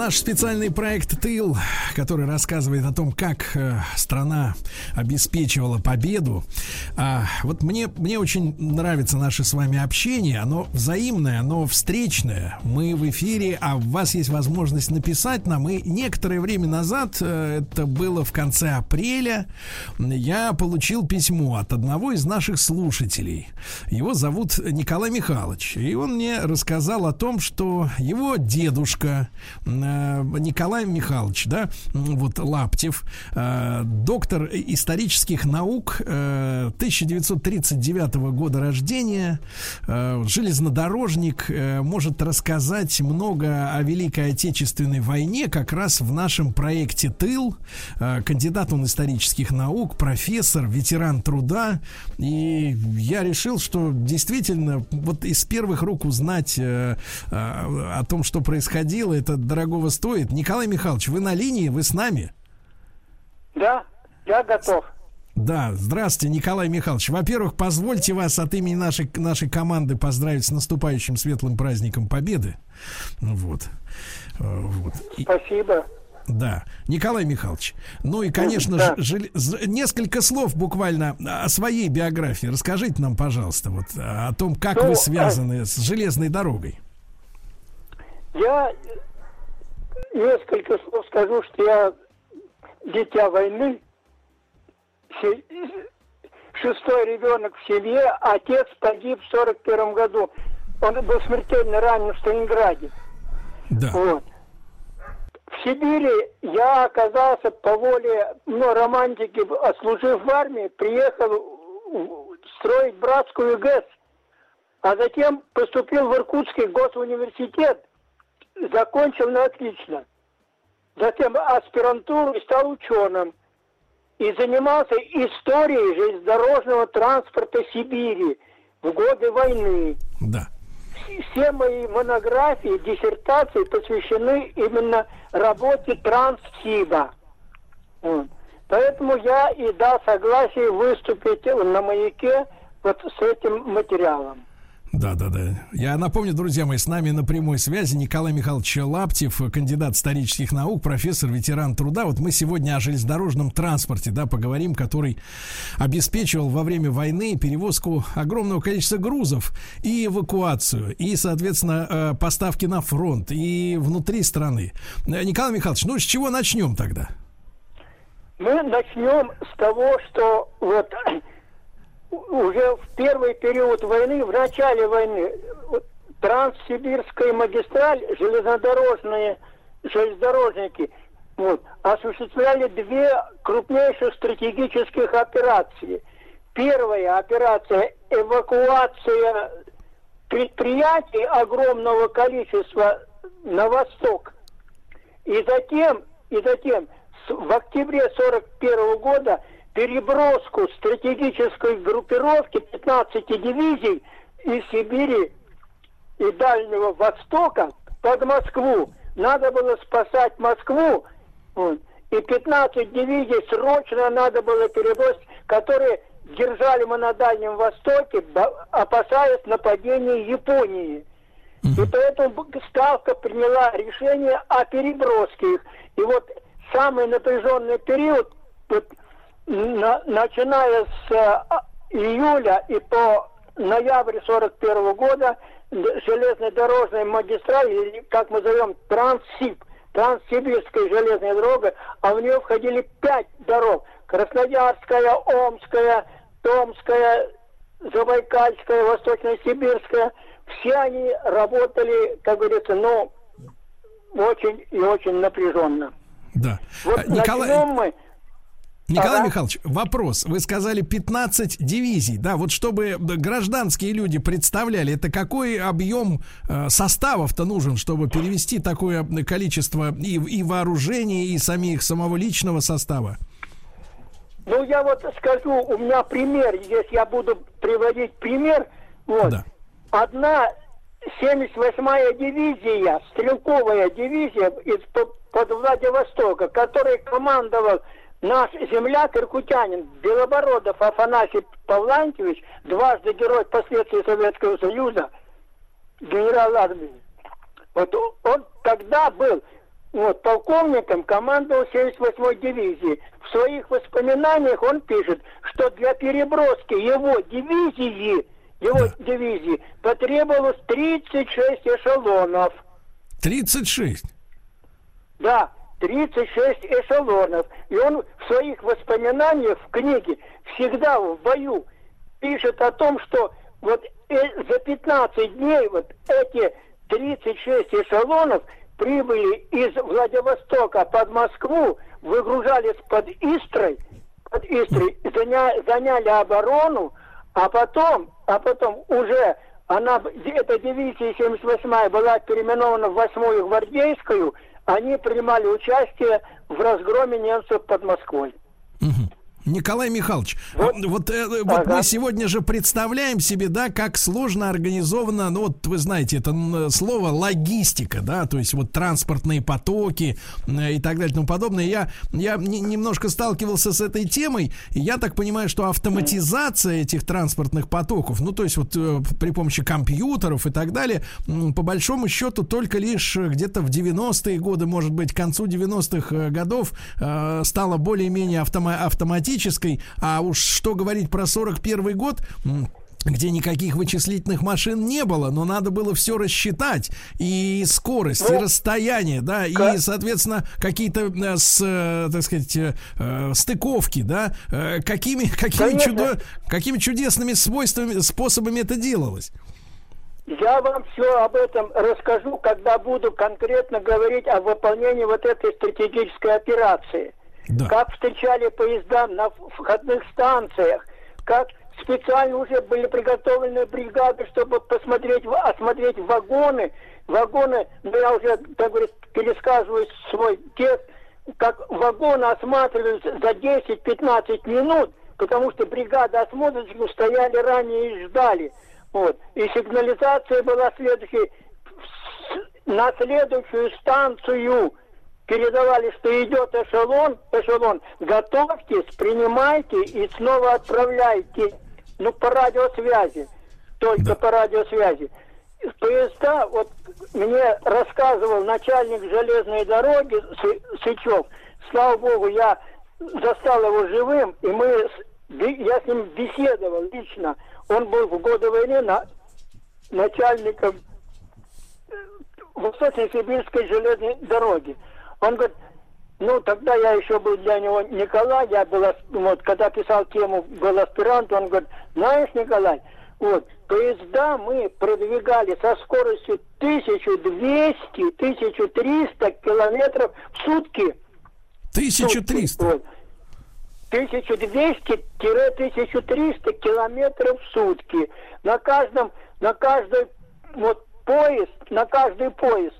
Наш специальный проект «Тыл», который рассказывает о том, как э, страна обеспечивала победу. А, вот мне, мне очень нравится наше с вами общение. Оно взаимное, оно встречное. Мы в эфире, а у вас есть возможность написать нам. И некоторое время назад, э, это было в конце апреля, я получил письмо от одного из наших слушателей. Его зовут Николай Михайлович. И он мне рассказал о том, что его дедушка Э, Николай Михайлович, да, вот Лаптев, э, доктор исторических наук 1939 э, года рождения, железнодорожник, может рассказать много о Великой Отечественной войне как раз в нашем проекте «Тыл». Кандидат он исторических наук, профессор, ветеран труда. И я решил, что действительно вот из первых рук узнать о том, что происходило, это дорогого стоит. Николай Михайлович, вы на линии, вы с нами? Да, я готов. Да, здравствуйте, Николай Михайлович. Во-первых, позвольте вас от имени нашей, нашей команды поздравить с наступающим светлым праздником Победы. Вот. Э, вот. Спасибо. Да, Николай Михайлович. Ну и, конечно да. же, несколько слов буквально о своей биографии. Расскажите нам, пожалуйста, вот о том, как ну, вы связаны а... с железной дорогой. Я несколько слов скажу, что я дитя войны, шестой ребенок в семье, отец погиб в сорок первом году. Он был смертельно ранен в Сталинграде. Да. Вот. В Сибири я оказался по воле ну, романтики, отслужив в армии, приехал строить братскую ГЭС, а затем поступил в Иркутский госуниверситет, закончил на отлично. Затем аспирантуру и стал ученым. И занимался историей железнодорожного транспорта Сибири в годы войны. Да. Все мои монографии, диссертации посвящены именно работе Транссиба. Поэтому я и дал согласие выступить на маяке вот с этим материалом. Да, да, да. Я напомню, друзья мои, с нами на прямой связи Николай Михайлович Лаптев, кандидат исторических наук, профессор, ветеран труда. Вот мы сегодня о железнодорожном транспорте, да, поговорим, который обеспечивал во время войны перевозку огромного количества грузов и эвакуацию, и, соответственно, э, поставки на фронт, и внутри страны. Э, Николай Михайлович, ну с чего начнем тогда? Мы начнем с того, что вот уже в первый период войны, в начале войны, Транссибирская магистраль, железнодорожные, железнодорожники вот, осуществляли две крупнейших стратегических операции. Первая операция – эвакуация предприятий огромного количества на восток. И затем, и затем в октябре 1941 года – переброску стратегической группировки 15 дивизий из Сибири и Дальнего Востока под Москву. Надо было спасать Москву, вот, и 15 дивизий срочно надо было перебросить, которые держали мы на Дальнем Востоке, опасаясь нападения Японии. И поэтому Ставка приняла решение о переброске их. И вот самый напряженный период, вот на, начиная с а, июля и по ноябрь 41 года железнодорожная магистраль, или как мы зовем, Транссиб, Транссибирская железная дорога, а в нее входили пять дорог. Красноярская, Омская, Томская, Забайкальская, Восточно-Сибирская. Все они работали, как говорится, ну, очень и очень напряженно. Да. Вот Николай... начнем мы Николай ага. Михайлович, вопрос. Вы сказали 15 дивизий, да, вот чтобы гражданские люди представляли, это какой объем э, составов-то нужен, чтобы перевести такое количество и, и вооружений, и самих самого личного состава? Ну, я вот скажу, у меня пример, здесь я буду приводить пример. Вот. Да. Одна 78-я дивизия, стрелковая дивизия из под Владивостока, который командовал наш земляк иркутянин Белобородов Афанасий Павлантьевич, дважды герой последствий Советского Союза, генерал армии. Вот он тогда был вот, полковником, командовал 78-й дивизией. В своих воспоминаниях он пишет, что для переброски его дивизии, его да. дивизии потребовалось 36 эшелонов. 36? Да, 36 эшелонов. И он в своих воспоминаниях в книге всегда в бою пишет о том, что вот э, за 15 дней вот эти 36 эшелонов прибыли из Владивостока под Москву, выгружались под Истрой, под Истрой, заня, заняли оборону, а потом, а потом уже она, эта дивизия 78 была переименована в 8-ю гвардейскую, они принимали участие в разгроме немцев под Москвой. Угу. Николай Михайлович, вот, вот, э, ага. вот мы сегодня же представляем себе, да, как сложно организовано, ну вот вы знаете, это слово логистика, да, то есть вот транспортные потоки э, и так далее и тому подобное. Я, я немножко сталкивался с этой темой, и я так понимаю, что автоматизация этих транспортных потоков, ну то есть вот э, при помощи компьютеров и так далее, по большому счету только лишь где-то в 90-е годы, может быть, к концу 90-х э, годов э, стало более-менее автома- автоматической, а уж что говорить про 41 год, где никаких вычислительных машин не было, но надо было все рассчитать. И скорость, и ну, расстояние, да, и, соответственно, какие-то, э, с, э, так сказать, э, стыковки, да, какими, какими, чудо, какими чудесными свойствами, способами это делалось. Я вам все об этом расскажу, когда буду конкретно говорить о выполнении вот этой стратегической операции да. как встречали поезда на входных станциях, как специально уже были приготовлены бригады, чтобы посмотреть, осмотреть вагоны. Вагоны, ну я уже, так говорит, пересказываю свой текст, как вагоны осматривались за 10-15 минут, потому что бригада осмотрщиков стояли ранее и ждали. Вот. И сигнализация была следующей. На следующую станцию передавали, что идет эшелон, эшелон, готовьтесь, принимайте и снова отправляйте. Ну, по радиосвязи, только да. по радиосвязи. Поезда, вот мне рассказывал начальник железной дороги Сычев, слава богу, я застал его живым, и мы, я с ним беседовал лично. Он был в годы войны на, начальником э, Восточно-Сибирской железной дороги. Он говорит, ну, тогда я еще был для него Николай, я был, вот, когда писал тему, был аспирант, он говорит, знаешь, Николай, вот, поезда мы продвигали со скоростью 1200-1300 километров в сутки. 1300? Вот. 1200-1300 километров в сутки. На каждом, на каждый вот поезд, на каждый поезд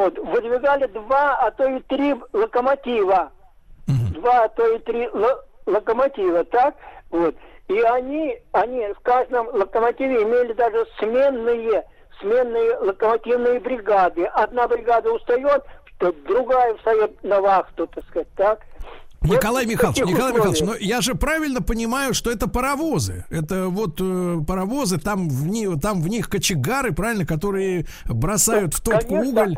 вот, выдвигали два, а то и три локомотива. Угу. Два, а то и три локомотива, так? Вот. И они, они в каждом локомотиве имели даже сменные, сменные локомотивные бригады. Одна бригада устает, другая встает на вахту, так сказать, так? Николай вот Михайлович, Николай Михайлович, но я же правильно понимаю, что это паровозы. Это вот э, паровозы, там в, них, там в них кочегары, правильно, которые бросают в топку конечно, уголь.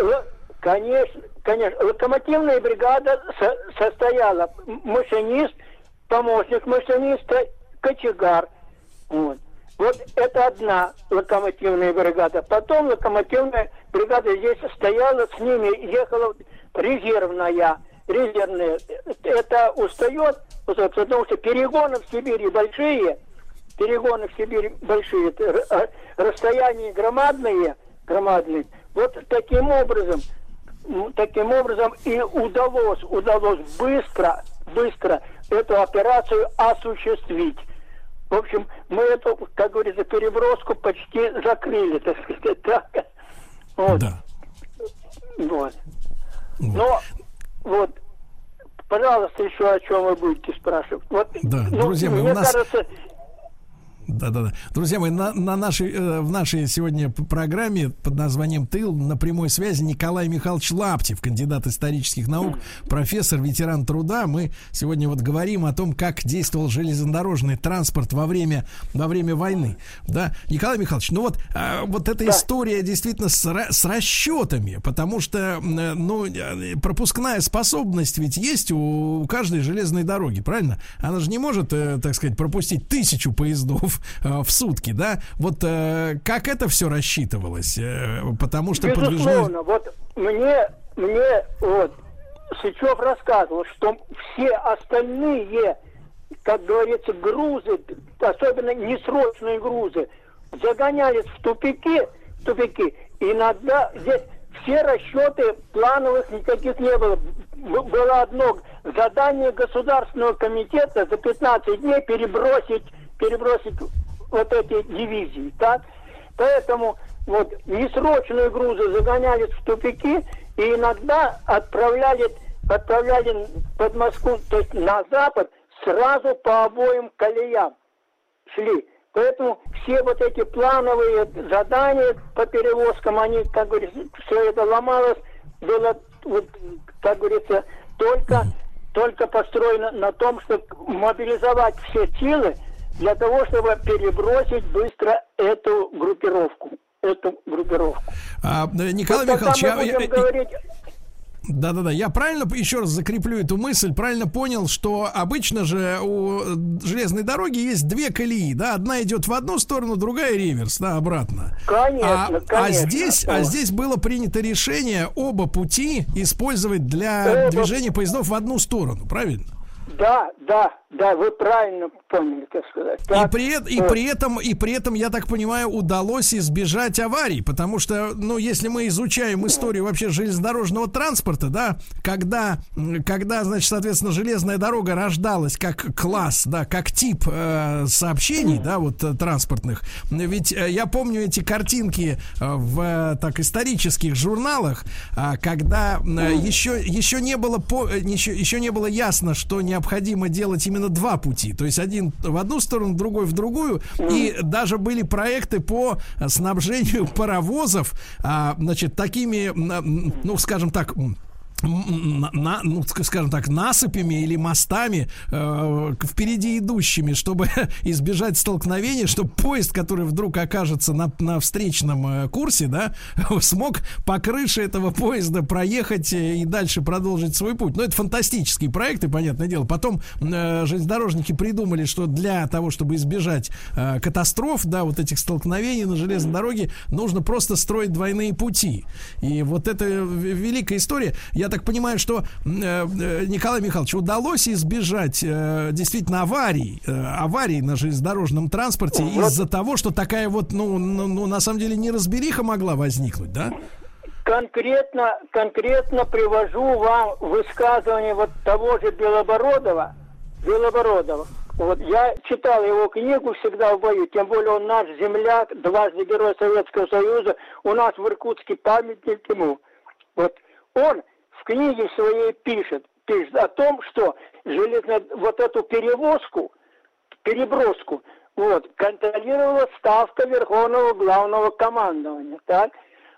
Конечно, конечно. Локомотивная бригада со состояла машинист, помощник машиниста, кочегар. Вот. Вот это одна локомотивная бригада. Потом локомотивная бригада здесь стояла, с ними ехала резервная резервные, это устает, потому что перегоны в Сибири большие, перегоны в Сибири большие, расстояния громадные, громадные. Вот таким образом, таким образом и удалось, удалось быстро, быстро эту операцию осуществить. В общем, мы эту, как говорится, переброску почти закрыли, так сказать, так. Вот. Да. Вот. Но вот, пожалуйста, еще о чем вы будете спрашивать. Вот, да, ну, друзья мои, мне у нас... кажется, да-да-да. Друзья мои, на, на нашей, э, в нашей сегодня программе под названием «Тыл» на прямой связи Николай Михайлович Лаптев, кандидат исторических наук, профессор, ветеран труда. Мы сегодня вот говорим о том, как действовал железнодорожный транспорт во время, во время войны. Да, Николай Михайлович, ну вот, э, вот эта да. история действительно с, с расчетами, потому что, э, ну, э, пропускная способность ведь есть у, у каждой железной дороги, правильно? Она же не может, э, так сказать, пропустить тысячу поездов э, в сутки, да? Вот э, как это все рассчитывалось? Э, потому что Безусловно, подвижные... вот мне, мне вот Сычев рассказывал, что все остальные, как говорится, грузы, особенно несрочные грузы, загонялись в тупики, тупики. Иногда здесь все расчеты плановых никаких не было. Было одно задание Государственного комитета за 15 дней перебросить перебросить вот эти дивизии, так? Поэтому вот несрочные грузы загонялись в тупики и иногда отправляли, отправляли под Москву, то есть на запад, сразу по обоим колеям шли. Поэтому все вот эти плановые задания по перевозкам, они, как говорится, все это ломалось, было, вот, как говорится, только, только построено на том, чтобы мобилизовать все силы, для того, чтобы перебросить быстро эту группировку. Эту группировку. А, Николай вот Михайлович, я, я, говорить... Да-да-да, я правильно еще раз закреплю эту мысль, правильно понял, что обычно же у железной дороги есть две колеи, да, одна идет в одну сторону, другая реверс, да, обратно. Конечно, а, конечно. А здесь, а здесь было принято решение оба пути использовать для оба... движения поездов в одну сторону, правильно? Да, да, да, вы правильно поняли, как сказать. Так, и, при, и, при этом, и при этом, я так понимаю, удалось избежать аварий, потому что, ну, если мы изучаем историю вообще железнодорожного транспорта, да, когда, когда значит, соответственно, железная дорога рождалась как класс, да, как тип э, сообщений, да, вот э, транспортных, ведь э, я помню эти картинки э, в э, так исторических журналах, э, когда э, еще, еще не было по, еще, еще не было ясно, что необходимо делать именно два пути. То есть один в одну сторону, другой в другую. И даже были проекты по снабжению паровозов, а, значит, такими, ну, скажем так, на, ну, скажем так, насыпями или мостами э, впереди идущими, чтобы избежать столкновения, чтобы поезд, который вдруг окажется на, на встречном э, курсе, да, смог по крыше этого поезда проехать э, и дальше продолжить свой путь. Но это фантастические проекты, понятное дело. Потом э, железнодорожники придумали, что для того, чтобы избежать э, катастроф, да, вот этих столкновений на железной дороге, нужно просто строить двойные пути. И вот это великая история. Я так понимаю, что э, э, Николай Михайлович удалось избежать э, действительно аварий, аварий на железнодорожном транспорте вот. из-за того, что такая вот, ну, ну, ну, на самом деле, неразбериха могла возникнуть, да? Конкретно, конкретно привожу вам высказывание вот того же Белобородова, Белобородова. Вот я читал его книгу всегда в бою, тем более он наш земляк, дважды Герой Советского Союза, у нас в Иркутске памятник ему. Вот он в книге своей пишет, пишет о том, что железно, вот эту перевозку, переброску, вот, контролировала ставка Верховного Главного Командования, так?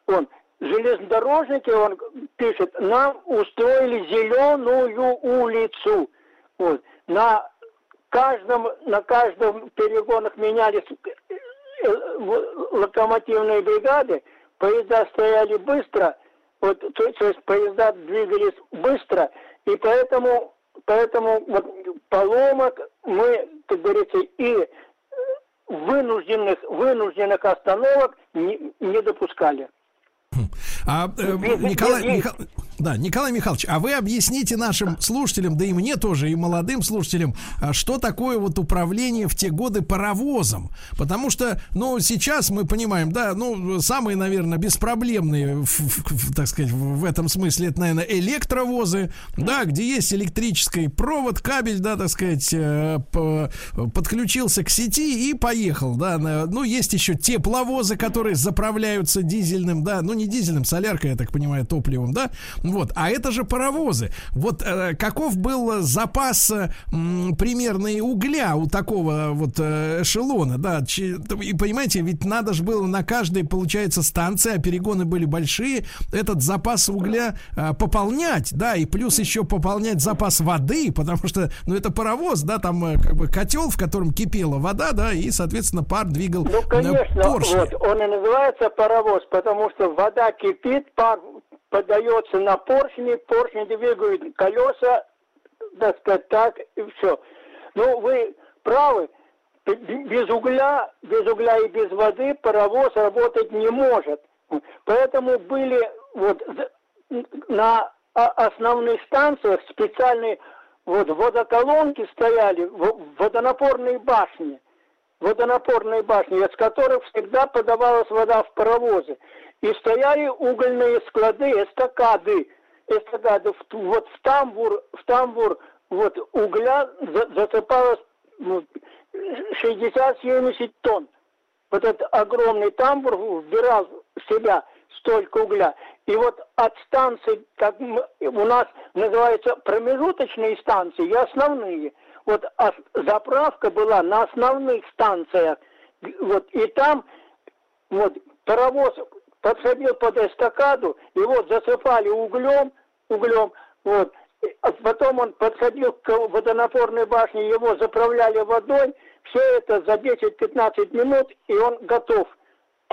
Он, железнодорожники, он пишет, нам устроили зеленую улицу, вот, на каждом, на каждом перегонах менялись э, э, локомотивные бригады, поезда стояли быстро, вот, то, то есть поезда двигались быстро, и поэтому, поэтому вот, поломок мы, как говорится, и э, вынужденных, вынужденных остановок не, не допускали. А, э, Николай, Николай, Да, Николай Михайлович, а вы объясните нашим слушателям, да и мне тоже, и молодым слушателям, а что такое вот управление в те годы паровозом? Потому что, ну, сейчас мы понимаем, да, ну, самые, наверное, беспроблемные, в, в, так сказать, в этом смысле, это, наверное, электровозы, да, где есть электрический провод, кабель, да, так сказать, э, подключился к сети и поехал, да. Ну, есть еще тепловозы, которые заправляются дизельным, да, ну, не дизельным, соляркой, я так понимаю, топливом, да, вот, а это же паровозы. Вот э, каков был запас э, примерный угля у такого вот э, эшелона, да? Ч, и понимаете, ведь надо же было на каждой, получается, станции, а перегоны были большие, этот запас угля э, пополнять, да, и плюс еще пополнять запас воды, потому что, ну, это паровоз, да, там э, как бы котел, в котором кипела вода, да, и, соответственно, пар двигал Ну, конечно, поршни. вот, он и называется паровоз, потому что вода кипит, пар подается на поршни, поршни двигают колеса, так сказать, так, и все. Ну, вы правы, без угля, без угля и без воды паровоз работать не может. Поэтому были вот на основных станциях специальные вот водоколонки стояли, водонапорные башни, водонапорные башни, из которых всегда подавалась вода в паровозы и стояли угольные склады, эстакады, эстакады, вот в тамбур, в тамбур вот угля засыпалось ну, 60-70 тонн. Вот этот огромный тамбур вбирал в себя столько угля. И вот от станций, как у нас называется промежуточные станции и основные. Вот заправка была на основных станциях. Вот, и там вот паровоз подсадил под эстакаду, вот засыпали углем, углем, вот. А потом он подходил к водонапорной башне, его заправляли водой, все это за 10-15 минут, и он готов.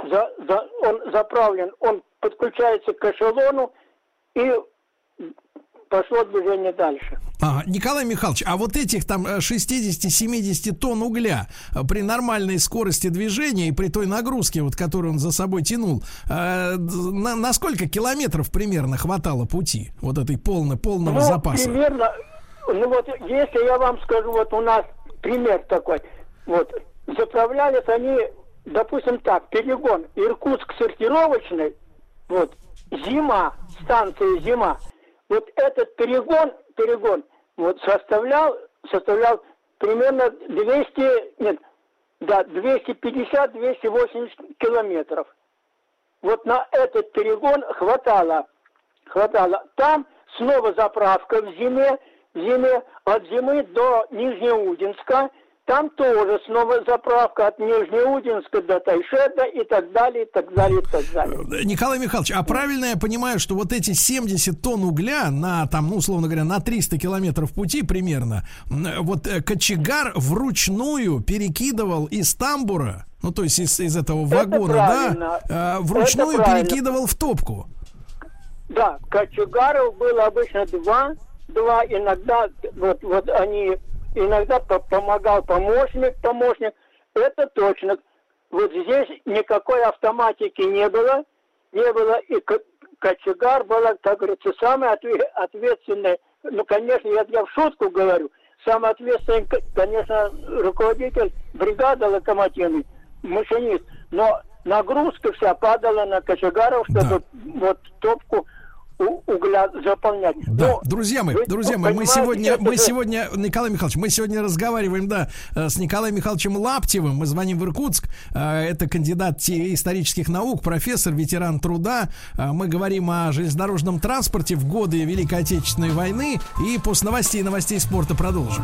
За, за, он заправлен, он подключается к эшелону, и пошло движение дальше. Ага. Николай Михайлович, а вот этих там 60-70 тонн угля э, при нормальной скорости движения и при той нагрузке, вот, которую он за собой тянул, э, на, на сколько километров примерно хватало пути вот этой полно, полного ну, запаса? Примерно, ну вот если я вам скажу, вот у нас пример такой, вот, заправлялись они, допустим так, перегон Иркутск сортировочный, вот, зима, станция зима, вот этот перегон, перегон вот составлял, составлял примерно 200, нет, да, 250-280 километров. Вот на этот перегон хватало, хватало. Там снова заправка в зиме, в зиме от зимы до Нижнеудинска – там тоже снова заправка от Нижнеудинска до Тайшета и так далее, и так далее, и так далее. Э, Николай Михайлович, а правильно я понимаю, что вот эти 70 тонн угля на, там, ну, условно говоря, на 300 километров пути примерно, вот э, кочегар вручную перекидывал из тамбура, ну, то есть из, из этого вагона, да, э, вручную перекидывал в топку. Да, кочегаров было обычно два, два, иногда вот, вот они иногда помогал помощник, помощник. Это точно. Вот здесь никакой автоматики не было, не было, и кочегар был, как говорится, самый ответственный, ну, конечно, я, я в шутку говорю, самый ответственный, конечно, руководитель бригады локомотивной, машинист, но нагрузка вся падала на кочегаров, чтобы да. вот топку угля заполнять. Да, Но друзья мои, друзья мои, мы сегодня, мы сегодня, Николай Михайлович, мы сегодня разговариваем, да, э, с Николаем Михайловичем Лаптевым. Мы звоним в Иркутск. Э, это кандидат исторических наук, профессор, ветеран труда. Э, мы говорим о железнодорожном транспорте в годы Великой Отечественной войны. И после новостей и новостей спорта продолжим.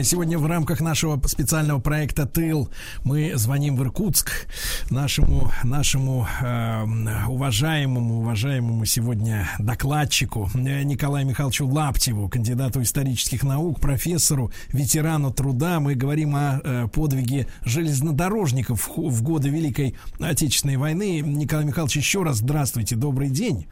Мои, сегодня в рамках нашего специального проекта «Тыл» мы звоним в Иркутск нашему, нашему э, уважаемому, уважаемому сегодня докладчику Николаю Михайловичу Лаптеву, кандидату исторических наук, профессору, ветерану труда. Мы говорим о э, подвиге железнодорожников в, в годы Великой Отечественной войны. Николай Михайлович, еще раз здравствуйте, добрый день.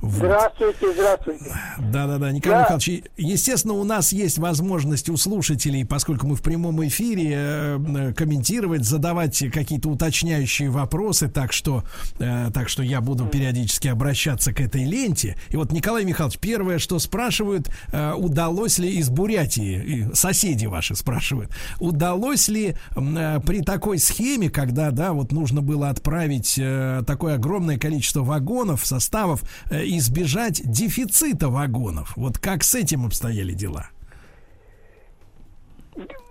Здравствуйте, здравствуйте. Да-да-да, Николай да. Михайлович, естественно, у нас есть возможность у слушателей, поскольку мы в прямом эфире, э, комментировать, задавать какие-то уточняющие вопросы, так что, э, так что я буду периодически обращаться к этой ленте. И вот, Николай Михайлович, первое, что спрашивают, э, удалось ли из Бурятии, соседи ваши спрашивают, удалось ли при такой схеме, когда, да, вот нужно было отправить такое огромное количество вагонов, составов, избежать дефицита вагонов? Вот как с этим обстояли дела?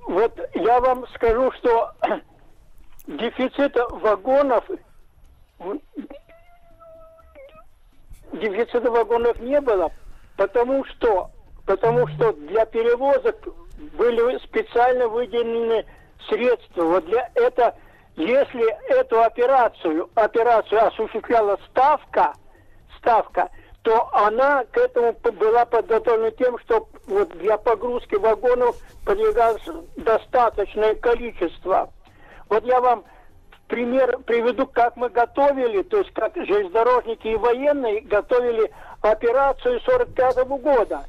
Вот я вам скажу, что дефицита вагонов дефицита вагонов не было, потому что потому что для перевозок были специально выделены средства. Вот для это, если эту операцию, операцию осуществляла ставка, ставка, то она к этому была подготовлена тем, что вот для погрузки вагонов подвигалось достаточное количество. Вот я вам пример приведу, как мы готовили, то есть как железнодорожники и военные готовили операцию 45 -го года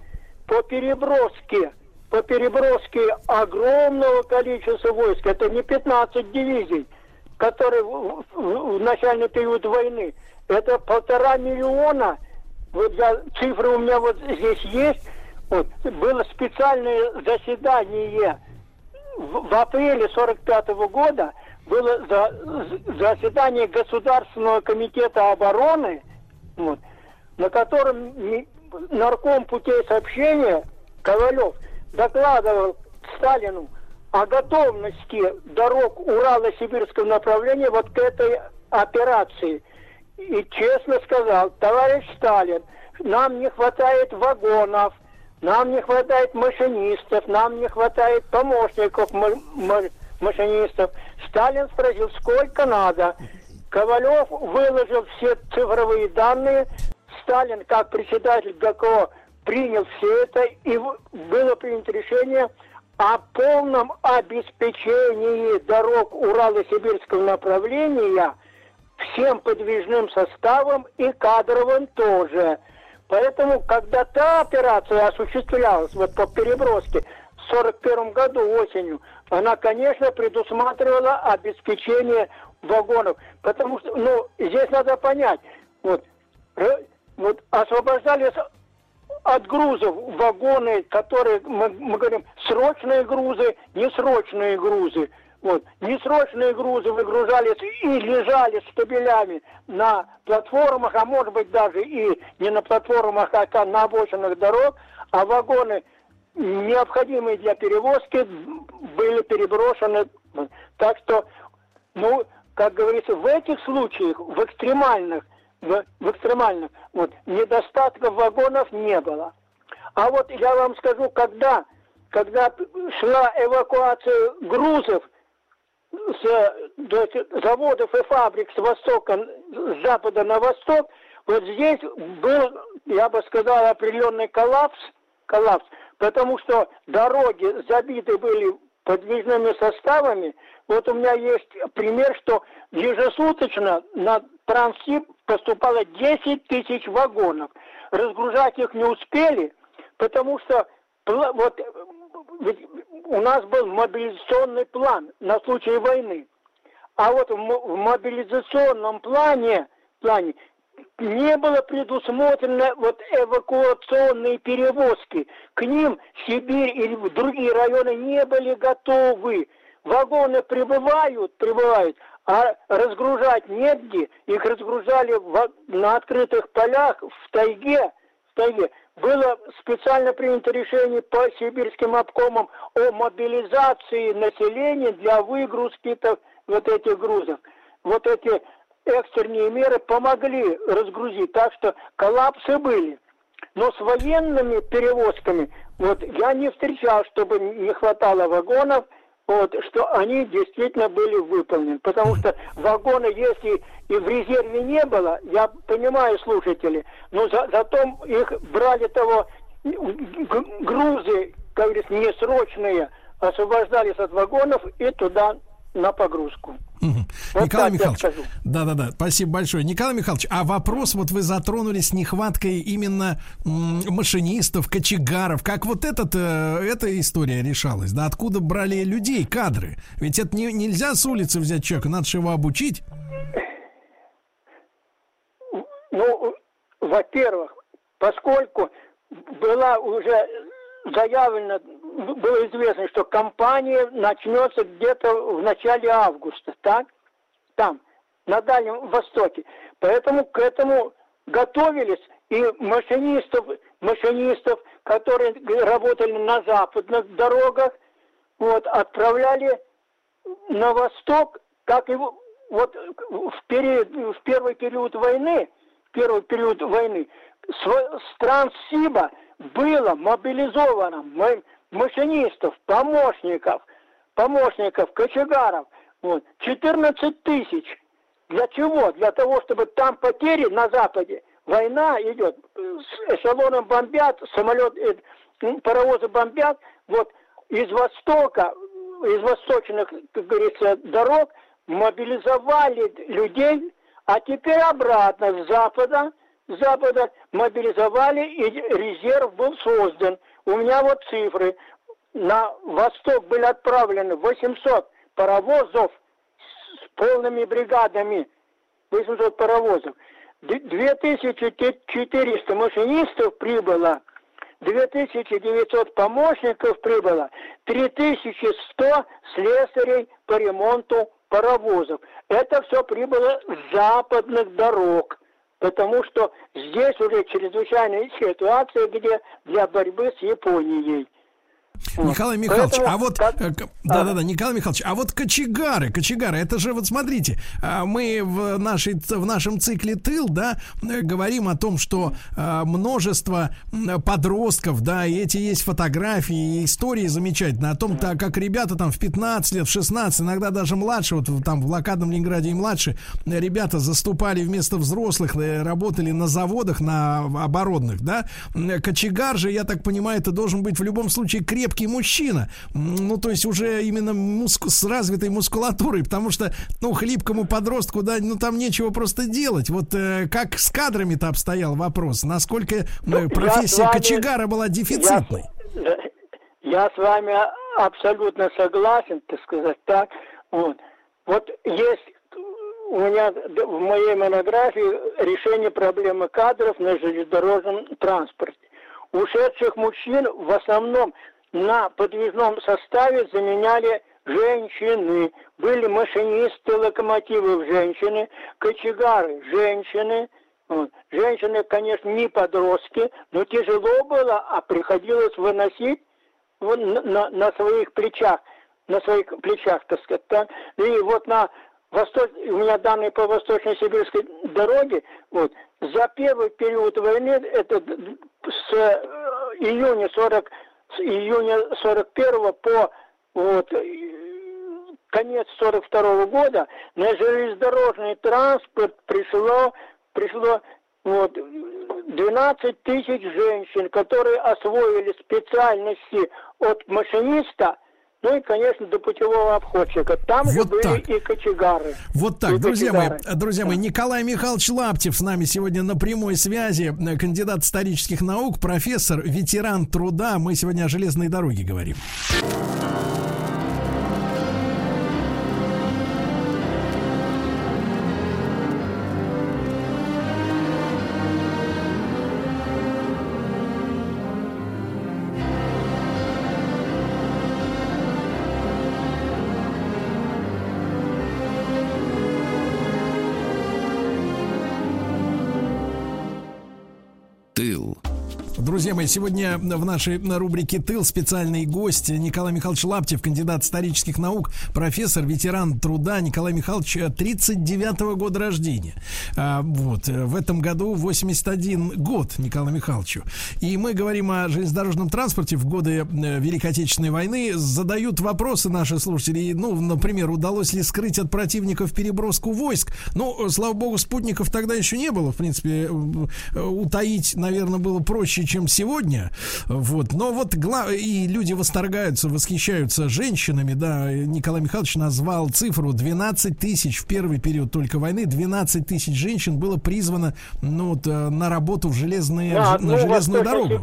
по переброске, по переброске огромного количества войск. Это не 15 дивизий, которые в, в, в начальный период войны. Это полтора миллиона вот я, цифры у меня вот здесь есть. Вот, было специальное заседание в, в апреле 45 -го года, было за, заседание Государственного комитета обороны, вот, на котором нарком путей сообщения Ковалев докладывал Сталину о готовности дорог Урала-Сибирского направления вот к этой операции – и честно сказал, товарищ Сталин, нам не хватает вагонов, нам не хватает машинистов, нам не хватает помощников машинистов. Сталин спросил, сколько надо. Ковалев выложил все цифровые данные. Сталин, как председатель ГКО, принял все это, и было принято решение о полном обеспечении дорог Урало-Сибирского направления – всем подвижным составом и кадровым тоже. Поэтому, когда та операция осуществлялась вот по переброске в 1941 году осенью, она, конечно, предусматривала обеспечение вагонов. Потому что, ну, здесь надо понять, вот, вот освобождались от грузов вагоны, которые, мы, мы говорим, срочные грузы, несрочные грузы. Вот. Несрочные грузы выгружались и лежали стабелями на платформах, а может быть даже и не на платформах, а на обочинах дорог, а вагоны, необходимые для перевозки, были переброшены. Так что, ну, как говорится, в этих случаях, в экстремальных, в, в экстремальных, вот, недостатков вагонов не было. А вот я вам скажу, когда, когда шла эвакуация грузов с заводов и фабрик с востока, с запада на восток, вот здесь был, я бы сказал, определенный коллапс, коллапс, потому что дороги забиты были подвижными составами. Вот у меня есть пример, что ежесуточно на Транссиб поступало 10 тысяч вагонов. Разгружать их не успели, потому что вот у нас был мобилизационный план на случай войны. А вот в, в мобилизационном плане, плане не было предусмотрено вот эвакуационные перевозки. К ним Сибирь или другие районы не были готовы. Вагоны прибывают, прибывают, а разгружать негде. Их разгружали в, на открытых полях в тайге, в тайге было специально принято решение по сибирским обкомам о мобилизации населения для выгрузки вот этих грузов. Вот эти экстренные меры помогли разгрузить, так что коллапсы были. Но с военными перевозками вот я не встречал, чтобы не хватало вагонов, вот, что они действительно были выполнены. Потому что вагоны, если и в резерве не было, я понимаю слушатели, но за, зато их брали того грузы, как говорится, несрочные, освобождались от вагонов и туда на погрузку. Вот Николай Михайлович, да-да-да, спасибо большое. Николай Михайлович, а вопрос вот вы затронули с нехваткой именно машинистов, кочегаров. Как вот этот, э, эта история решалась? Да откуда брали людей, кадры? Ведь это не, нельзя с улицы взять человека, надо же его обучить. Ну, во-первых, поскольку была уже заявлено, было известно, что кампания начнется где-то в начале августа, так? Там, на Дальнем Востоке. Поэтому к этому готовились и машинистов, машинистов, которые работали на западных дорогах, вот, отправляли на восток, как и вот в, период, в первый период войны, первый период войны, стран СИБа было мобилизовано машинистов, помощников, помощников, кочегаров, вот, 14 тысяч. Для чего? Для того, чтобы там потери на Западе. Война идет, с эшелоном бомбят, самолет, э, паровозы бомбят. Вот из Востока, из восточных, как говорится, дорог мобилизовали людей, а теперь обратно с Запада Запада мобилизовали, и резерв был создан. У меня вот цифры. На восток были отправлены 800 паровозов с полными бригадами. 800 паровозов. 2400 машинистов прибыло, 2900 помощников прибыло, 3100 слесарей по ремонту паровозов. Это все прибыло с западных дорог потому что здесь уже чрезвычайная ситуация, где для борьбы с Японией. Николай Михайлович, Поэтому, а вот да-да-да, а. Николай Михайлович, а вот кочегары, кочегары, это же вот смотрите, а, мы в нашей в нашем цикле тыл, да, говорим о том, что множество подростков, да, и эти есть фотографии, и истории замечательные о том, так как ребята там в 15 лет, в 16, иногда даже младше, вот там в блокадном Ленинграде и младше, ребята заступали вместо взрослых, э, работали на заводах, на оборудных, да. Кочегар же, я так понимаю, это должен быть в любом случае крепкий крепкий мужчина. Ну, то есть уже именно муск... с развитой мускулатурой, потому что, ну, хлипкому подростку, да, ну, там нечего просто делать. Вот э, как с кадрами-то обстоял вопрос, насколько ну, профессия вами, кочегара была дефицитной? Я, я с вами абсолютно согласен, так сказать, так. Вот, вот есть у меня в моей монографии решение проблемы кадров на железнодорожном транспорте. Ушедших мужчин в основном на подвижном составе заменяли женщины. Были машинисты локомотивов женщины, кочегары женщины. Женщины, конечно, не подростки, но тяжело было, а приходилось выносить вот, на, на своих плечах, на своих плечах, так сказать. Так. И вот на Восток, у меня данные по Восточно-Сибирской дороге, вот, за первый период войны, это с э, июня 40 с июня 41 по вот, конец 42 года на железнодорожный транспорт пришло, пришло вот, 12 тысяч женщин, которые освоили специальности от машиниста ну и, конечно, до путевого обходчика. Там вот же были так. и кочегары. Вот так, друзья кочегары. мои, друзья мои, Николай Михайлович Лаптев с нами сегодня на прямой связи, кандидат исторических наук, профессор, ветеран труда. Мы сегодня о железной дороге говорим. still Друзья мои, сегодня в нашей рубрике «Тыл» специальный гость Николай Михайлович Лаптев, кандидат исторических наук, профессор, ветеран труда. Николай Михайлович 39-го года рождения. А, вот, в этом году 81 год Николаю Михайловичу. И мы говорим о железнодорожном транспорте в годы э, Великой Отечественной войны. Задают вопросы наши слушатели. Ну, например, удалось ли скрыть от противников переброску войск? Ну, слава богу, спутников тогда еще не было. В принципе, э, утаить, наверное, было проще, чем сегодня. Вот. Но вот глав... и люди восторгаются, восхищаются женщинами, да. Николай Михайлович назвал цифру 12 тысяч в первый период только войны. 12 тысяч женщин было призвано ну, вот, э, на работу в железные, да, на железную дорогу.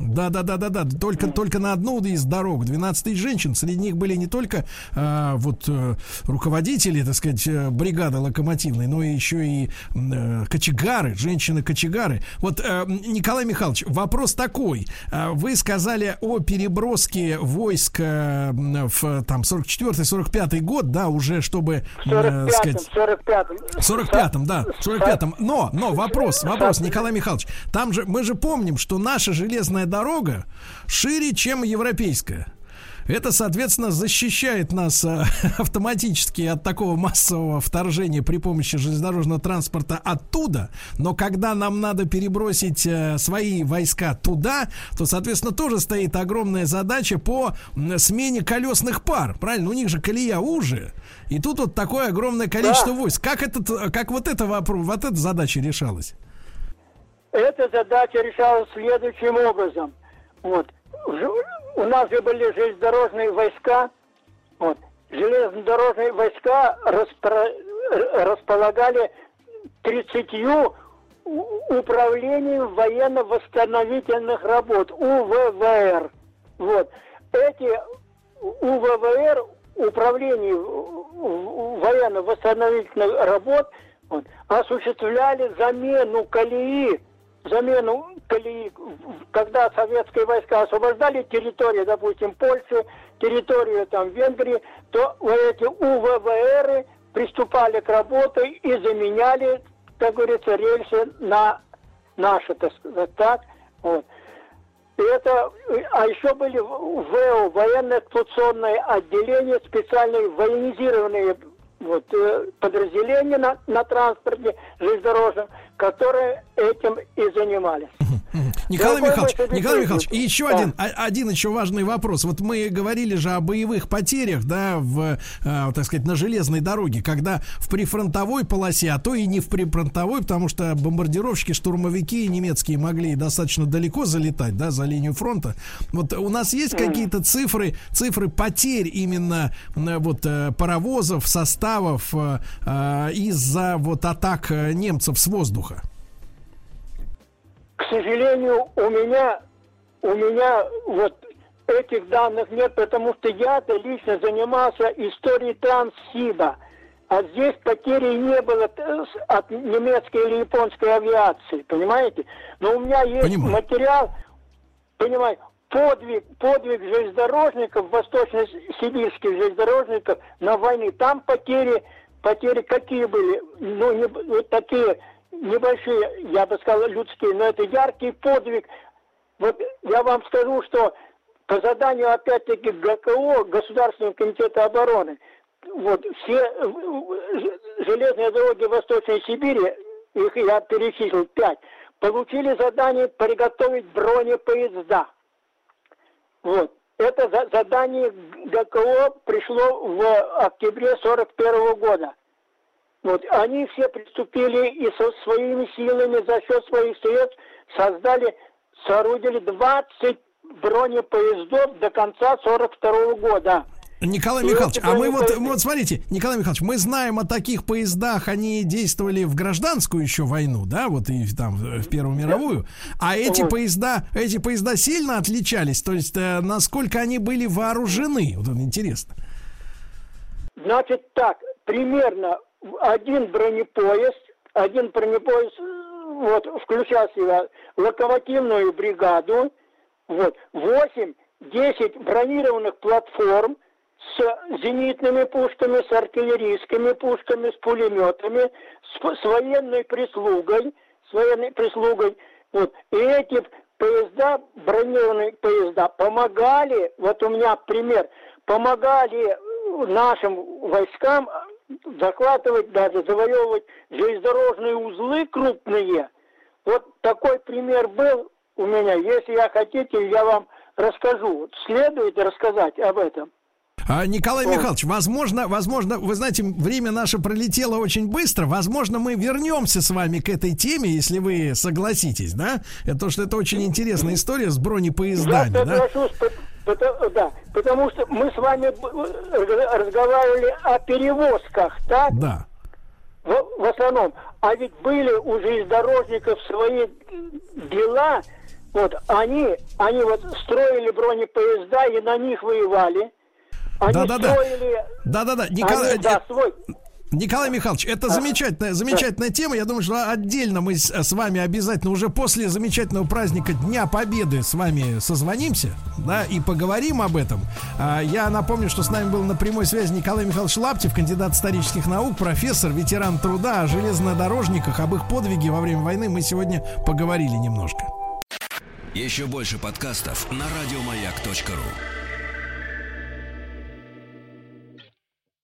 Да, да, да, да, да. Только, mm. только на одну из дорог. 12 тысяч женщин. Среди них были не только а, вот э, руководители, так сказать, бригады локомотивной, но еще и а, кочегары, женщины-кочегары. Вот а, Николай Михайлович, вопрос такой. А, вы сказали о переброске войск э, в там 44-45 год, да, уже чтобы... 45-м, сказать, 45-м. 45-м, да, 45-м. Но, но вопрос, вопрос, Николай Михайлович. Там же, мы же помним, что наша железная дорога шире, чем европейская. Это, соответственно, защищает нас э, автоматически от такого массового вторжения при помощи железнодорожного транспорта оттуда. Но когда нам надо перебросить э, свои войска туда, то, соответственно, тоже стоит огромная задача по смене колесных пар. Правильно? У них же колея уже. И тут вот такое огромное количество да. войск. Как, этот, как вот, это вопрос, вот эта задача решалась? Эта задача решалась следующим образом. Вот у нас же были железнодорожные войска, вот, железнодорожные войска распро... располагали 30 управлением военно-восстановительных работ, УВВР. Вот. Эти УВВР, управление военно-восстановительных работ, вот, осуществляли замену колеи замену колеи, когда советские войска освобождали территорию, допустим, Польши, территорию там Венгрии, то эти УВВРы приступали к работе и заменяли, как говорится, рельсы на наши, так сказать, так. Вот. И это, а еще были ВО, военно-эксплуатационное отделение, специальные военизированные вот, э, подразделения на, на транспорте железнодорожном, которые этим и занимались. Николай Михайлович, Николай Михайлович, и еще да. один, один еще важный вопрос. Вот мы говорили же о боевых потерях, да, в, э, так сказать, на железной дороге, когда в прифронтовой полосе, а то и не в прифронтовой, потому что бомбардировщики, штурмовики немецкие могли достаточно далеко залетать, да, за линию фронта. Вот у нас есть mm. какие-то цифры, цифры потерь именно вот э, паровозов, составов э, из-за вот атак немцев с воздуха? К сожалению, у меня, у меня вот этих данных нет, потому что я-то лично занимался историей Транссиба. А здесь потери не было от немецкой или японской авиации, понимаете? Но у меня есть Понимаю. материал, понимаете, подвиг, подвиг железнодорожников, восточно-сибирских железнодорожников на войне. Там потери, потери какие были? Ну, не, вот такие небольшие, я бы сказал, людские, но это яркий подвиг. Вот я вам скажу, что по заданию, опять-таки, ГКО, Государственного комитета обороны, вот все железные дороги Восточной Сибири, их я перечислил пять, получили задание приготовить бронепоезда. Вот. Это задание ГКО пришло в октябре 41 года. Вот, они все приступили и со своими силами за счет своих средств создали, соорудили 20 бронепоездов до конца 42 года. Николай Михайлович, а мы вот, вот смотрите, Николай Михайлович, мы знаем о таких поездах, они действовали в гражданскую еще войну, да, вот и там в Первую мировую. А эти поезда, эти поезда сильно отличались, то есть э, насколько они были вооружены, вот это интересно. Значит так, примерно один бронепоезд, один бронепоезд, вот, включал в себя локомотивную бригаду, вот, 8-10 бронированных платформ с зенитными пушками, с артиллерийскими пушками, с пулеметами, с, с военной прислугой, с военной прислугой. Вот. И эти поезда, бронированные поезда, помогали, вот у меня пример, помогали нашим войскам захватывать, даже завоевывать железнодорожные узлы крупные. Вот такой пример был у меня. Если я хотите, я вам расскажу. Следует рассказать об этом. А, Николай Михайлович, возможно, возможно, вы знаете, время наше пролетело очень быстро. Возможно, мы вернемся с вами к этой теме, если вы согласитесь, да? Это то, что это очень интересная история с бронепоездами, Я да? Потому, да, потому что мы с вами разговаривали о перевозках, так? Да. В, в основном. А ведь были у железнодорожников свои дела, вот, они, они вот строили бронепоезда и на них воевали. Они Да-да-да. строили... Да-да-да. Николай, они, да, свой... Николай Михайлович, это замечательная, замечательная тема. Я думаю, что отдельно мы с, с вами обязательно уже после замечательного праздника Дня Победы с вами созвонимся, да, и поговорим об этом. А, я напомню, что с нами был на прямой связи Николай Михайлович Лаптев, кандидат исторических наук, профессор, ветеран труда о железнодорожниках, об их подвиге во время войны. Мы сегодня поговорили немножко. Еще больше подкастов на радиомаяк.ру.